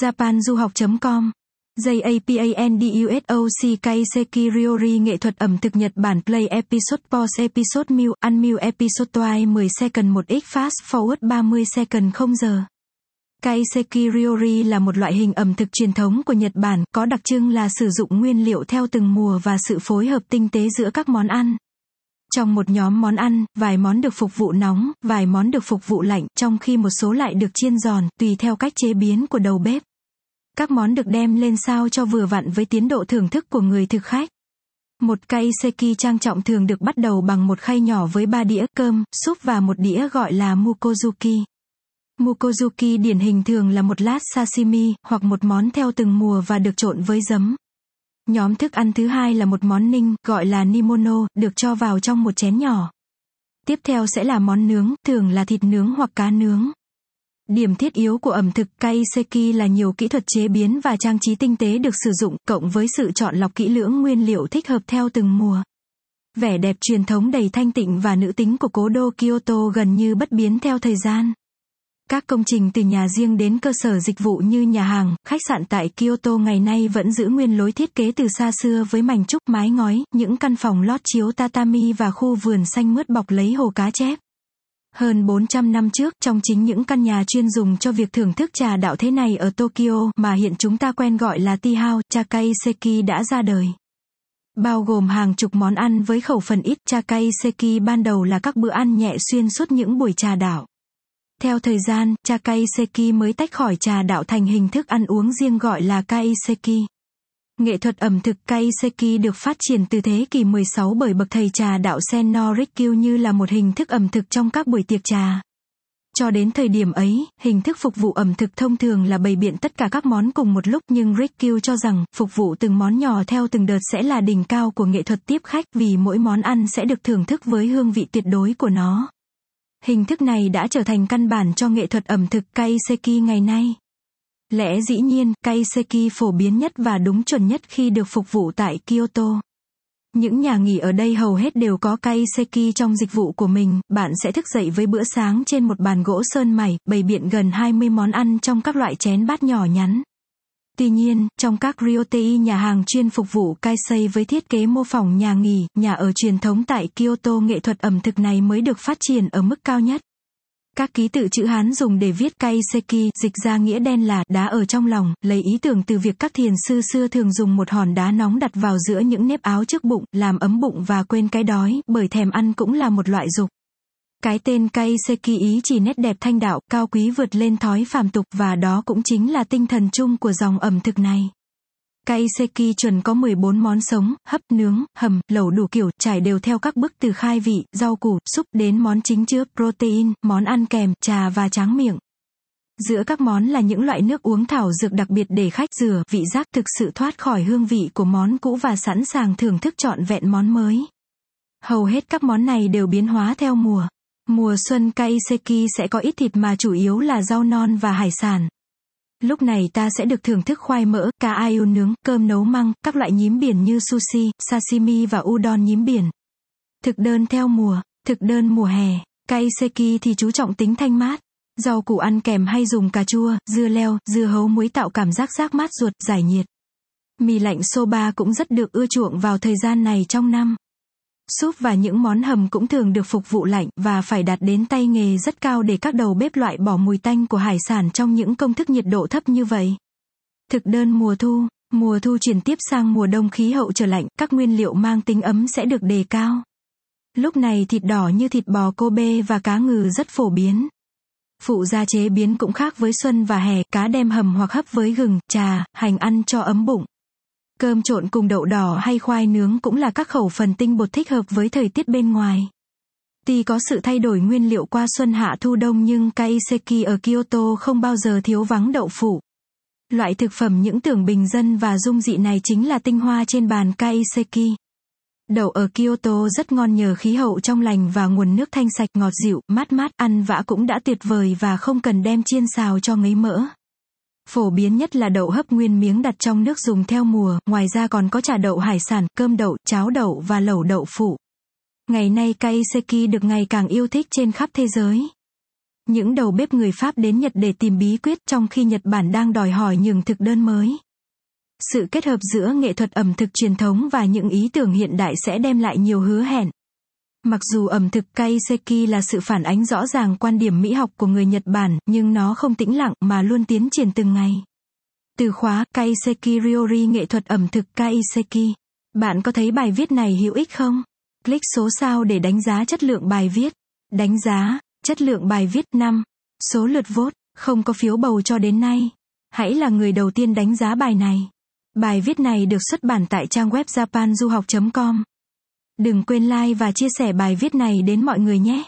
japanduhoc.com JAPANDUSOC Kaiseki Ryori nghệ thuật ẩm thực Nhật Bản Play Episode Pause Episode Meal Unmeal Episode Twice 10 second 1x Fast Forward 30 second 0 giờ Kaiseki Ryori là một loại hình ẩm thực truyền thống của Nhật Bản, có đặc trưng là sử dụng nguyên liệu theo từng mùa và sự phối hợp tinh tế giữa các món ăn. Trong một nhóm món ăn, vài món được phục vụ nóng, vài món được phục vụ lạnh, trong khi một số lại được chiên giòn, tùy theo cách chế biến của đầu bếp. Các món được đem lên sao cho vừa vặn với tiến độ thưởng thức của người thực khách. Một cây seki trang trọng thường được bắt đầu bằng một khay nhỏ với ba đĩa cơm, súp và một đĩa gọi là mukozuki. Mukozuki điển hình thường là một lát sashimi, hoặc một món theo từng mùa và được trộn với giấm. Nhóm thức ăn thứ hai là một món ninh, gọi là nimono, được cho vào trong một chén nhỏ. Tiếp theo sẽ là món nướng, thường là thịt nướng hoặc cá nướng. Điểm thiết yếu của ẩm thực kaiseki là nhiều kỹ thuật chế biến và trang trí tinh tế được sử dụng, cộng với sự chọn lọc kỹ lưỡng nguyên liệu thích hợp theo từng mùa. Vẻ đẹp truyền thống đầy thanh tịnh và nữ tính của cố đô Kyoto gần như bất biến theo thời gian. Các công trình từ nhà riêng đến cơ sở dịch vụ như nhà hàng, khách sạn tại Kyoto ngày nay vẫn giữ nguyên lối thiết kế từ xa xưa với mảnh trúc mái ngói, những căn phòng lót chiếu tatami và khu vườn xanh mướt bọc lấy hồ cá chép. Hơn 400 năm trước, trong chính những căn nhà chuyên dùng cho việc thưởng thức trà đạo thế này ở Tokyo, mà hiện chúng ta quen gọi là tea house, Chakai Seki đã ra đời. Bao gồm hàng chục món ăn với khẩu phần ít, Chakai Seki ban đầu là các bữa ăn nhẹ xuyên suốt những buổi trà đạo. Theo thời gian, cha mới tách khỏi trà đạo thành hình thức ăn uống riêng gọi là kaiseki. Nghệ thuật ẩm thực kaiseki được phát triển từ thế kỷ 16 bởi bậc thầy trà đạo Senno Rikyu như là một hình thức ẩm thực trong các buổi tiệc trà. Cho đến thời điểm ấy, hình thức phục vụ ẩm thực thông thường là bày biện tất cả các món cùng một lúc nhưng Rikyu cho rằng, phục vụ từng món nhỏ theo từng đợt sẽ là đỉnh cao của nghệ thuật tiếp khách vì mỗi món ăn sẽ được thưởng thức với hương vị tuyệt đối của nó. Hình thức này đã trở thành căn bản cho nghệ thuật ẩm thực kaiseki ngày nay. Lẽ dĩ nhiên, kaiseki phổ biến nhất và đúng chuẩn nhất khi được phục vụ tại Kyoto. Những nhà nghỉ ở đây hầu hết đều có kaiseki trong dịch vụ của mình, bạn sẽ thức dậy với bữa sáng trên một bàn gỗ sơn mày, bày biện gần 20 món ăn trong các loại chén bát nhỏ nhắn. Tuy nhiên, trong các ryotei nhà hàng chuyên phục vụ kaisei với thiết kế mô phỏng nhà nghỉ, nhà ở truyền thống tại Kyoto nghệ thuật ẩm thực này mới được phát triển ở mức cao nhất. Các ký tự chữ Hán dùng để viết kaiseki, dịch ra nghĩa đen là đá ở trong lòng, lấy ý tưởng từ việc các thiền sư xưa thường dùng một hòn đá nóng đặt vào giữa những nếp áo trước bụng, làm ấm bụng và quên cái đói, bởi thèm ăn cũng là một loại dục. Cái tên Kaiseki ý chỉ nét đẹp thanh đạo, cao quý vượt lên thói phàm tục và đó cũng chính là tinh thần chung của dòng ẩm thực này. Kaiseki chuẩn có 14 món sống, hấp, nướng, hầm, lẩu đủ kiểu, trải đều theo các bước từ khai vị, rau củ, súp đến món chính chứa protein, món ăn kèm, trà và tráng miệng. Giữa các món là những loại nước uống thảo dược đặc biệt để khách rửa, vị giác thực sự thoát khỏi hương vị của món cũ và sẵn sàng thưởng thức trọn vẹn món mới. Hầu hết các món này đều biến hóa theo mùa. Mùa xuân Kaiseki sẽ có ít thịt mà chủ yếu là rau non và hải sản. Lúc này ta sẽ được thưởng thức khoai mỡ, cá ayu nướng, cơm nấu măng, các loại nhím biển như sushi, sashimi và udon nhím biển. Thực đơn theo mùa, thực đơn mùa hè, Kaiseki thì chú trọng tính thanh mát. Rau củ ăn kèm hay dùng cà chua, dưa leo, dưa hấu muối tạo cảm giác rác mát ruột, giải nhiệt. Mì lạnh soba cũng rất được ưa chuộng vào thời gian này trong năm. Súp và những món hầm cũng thường được phục vụ lạnh và phải đạt đến tay nghề rất cao để các đầu bếp loại bỏ mùi tanh của hải sản trong những công thức nhiệt độ thấp như vậy. Thực đơn mùa thu, mùa thu chuyển tiếp sang mùa đông khí hậu trở lạnh, các nguyên liệu mang tính ấm sẽ được đề cao. Lúc này thịt đỏ như thịt bò Kobe và cá ngừ rất phổ biến. Phụ gia chế biến cũng khác với xuân và hè, cá đem hầm hoặc hấp với gừng, trà, hành ăn cho ấm bụng. Cơm trộn cùng đậu đỏ hay khoai nướng cũng là các khẩu phần tinh bột thích hợp với thời tiết bên ngoài. Tuy có sự thay đổi nguyên liệu qua xuân hạ thu đông nhưng kaiseki ở Kyoto không bao giờ thiếu vắng đậu phụ. Loại thực phẩm những tưởng bình dân và dung dị này chính là tinh hoa trên bàn kaiseki. Đậu ở Kyoto rất ngon nhờ khí hậu trong lành và nguồn nước thanh sạch ngọt dịu, mát mát, ăn vã cũng đã tuyệt vời và không cần đem chiên xào cho ngấy mỡ. Phổ biến nhất là đậu hấp nguyên miếng đặt trong nước dùng theo mùa, ngoài ra còn có trà đậu hải sản, cơm đậu, cháo đậu và lẩu đậu phụ. Ngày nay kaiseki được ngày càng yêu thích trên khắp thế giới. Những đầu bếp người Pháp đến Nhật để tìm bí quyết trong khi Nhật Bản đang đòi hỏi những thực đơn mới. Sự kết hợp giữa nghệ thuật ẩm thực truyền thống và những ý tưởng hiện đại sẽ đem lại nhiều hứa hẹn. Mặc dù ẩm thực Kaiseki là sự phản ánh rõ ràng quan điểm mỹ học của người Nhật Bản, nhưng nó không tĩnh lặng mà luôn tiến triển từng ngày. Từ khóa Kaiseki Ryori nghệ thuật ẩm thực Kaiseki. Bạn có thấy bài viết này hữu ích không? Click số sao để đánh giá chất lượng bài viết. Đánh giá, chất lượng bài viết 5. Số lượt vote, không có phiếu bầu cho đến nay. Hãy là người đầu tiên đánh giá bài này. Bài viết này được xuất bản tại trang web japanduhoc.com. Đừng quên like và chia sẻ bài viết này đến mọi người nhé.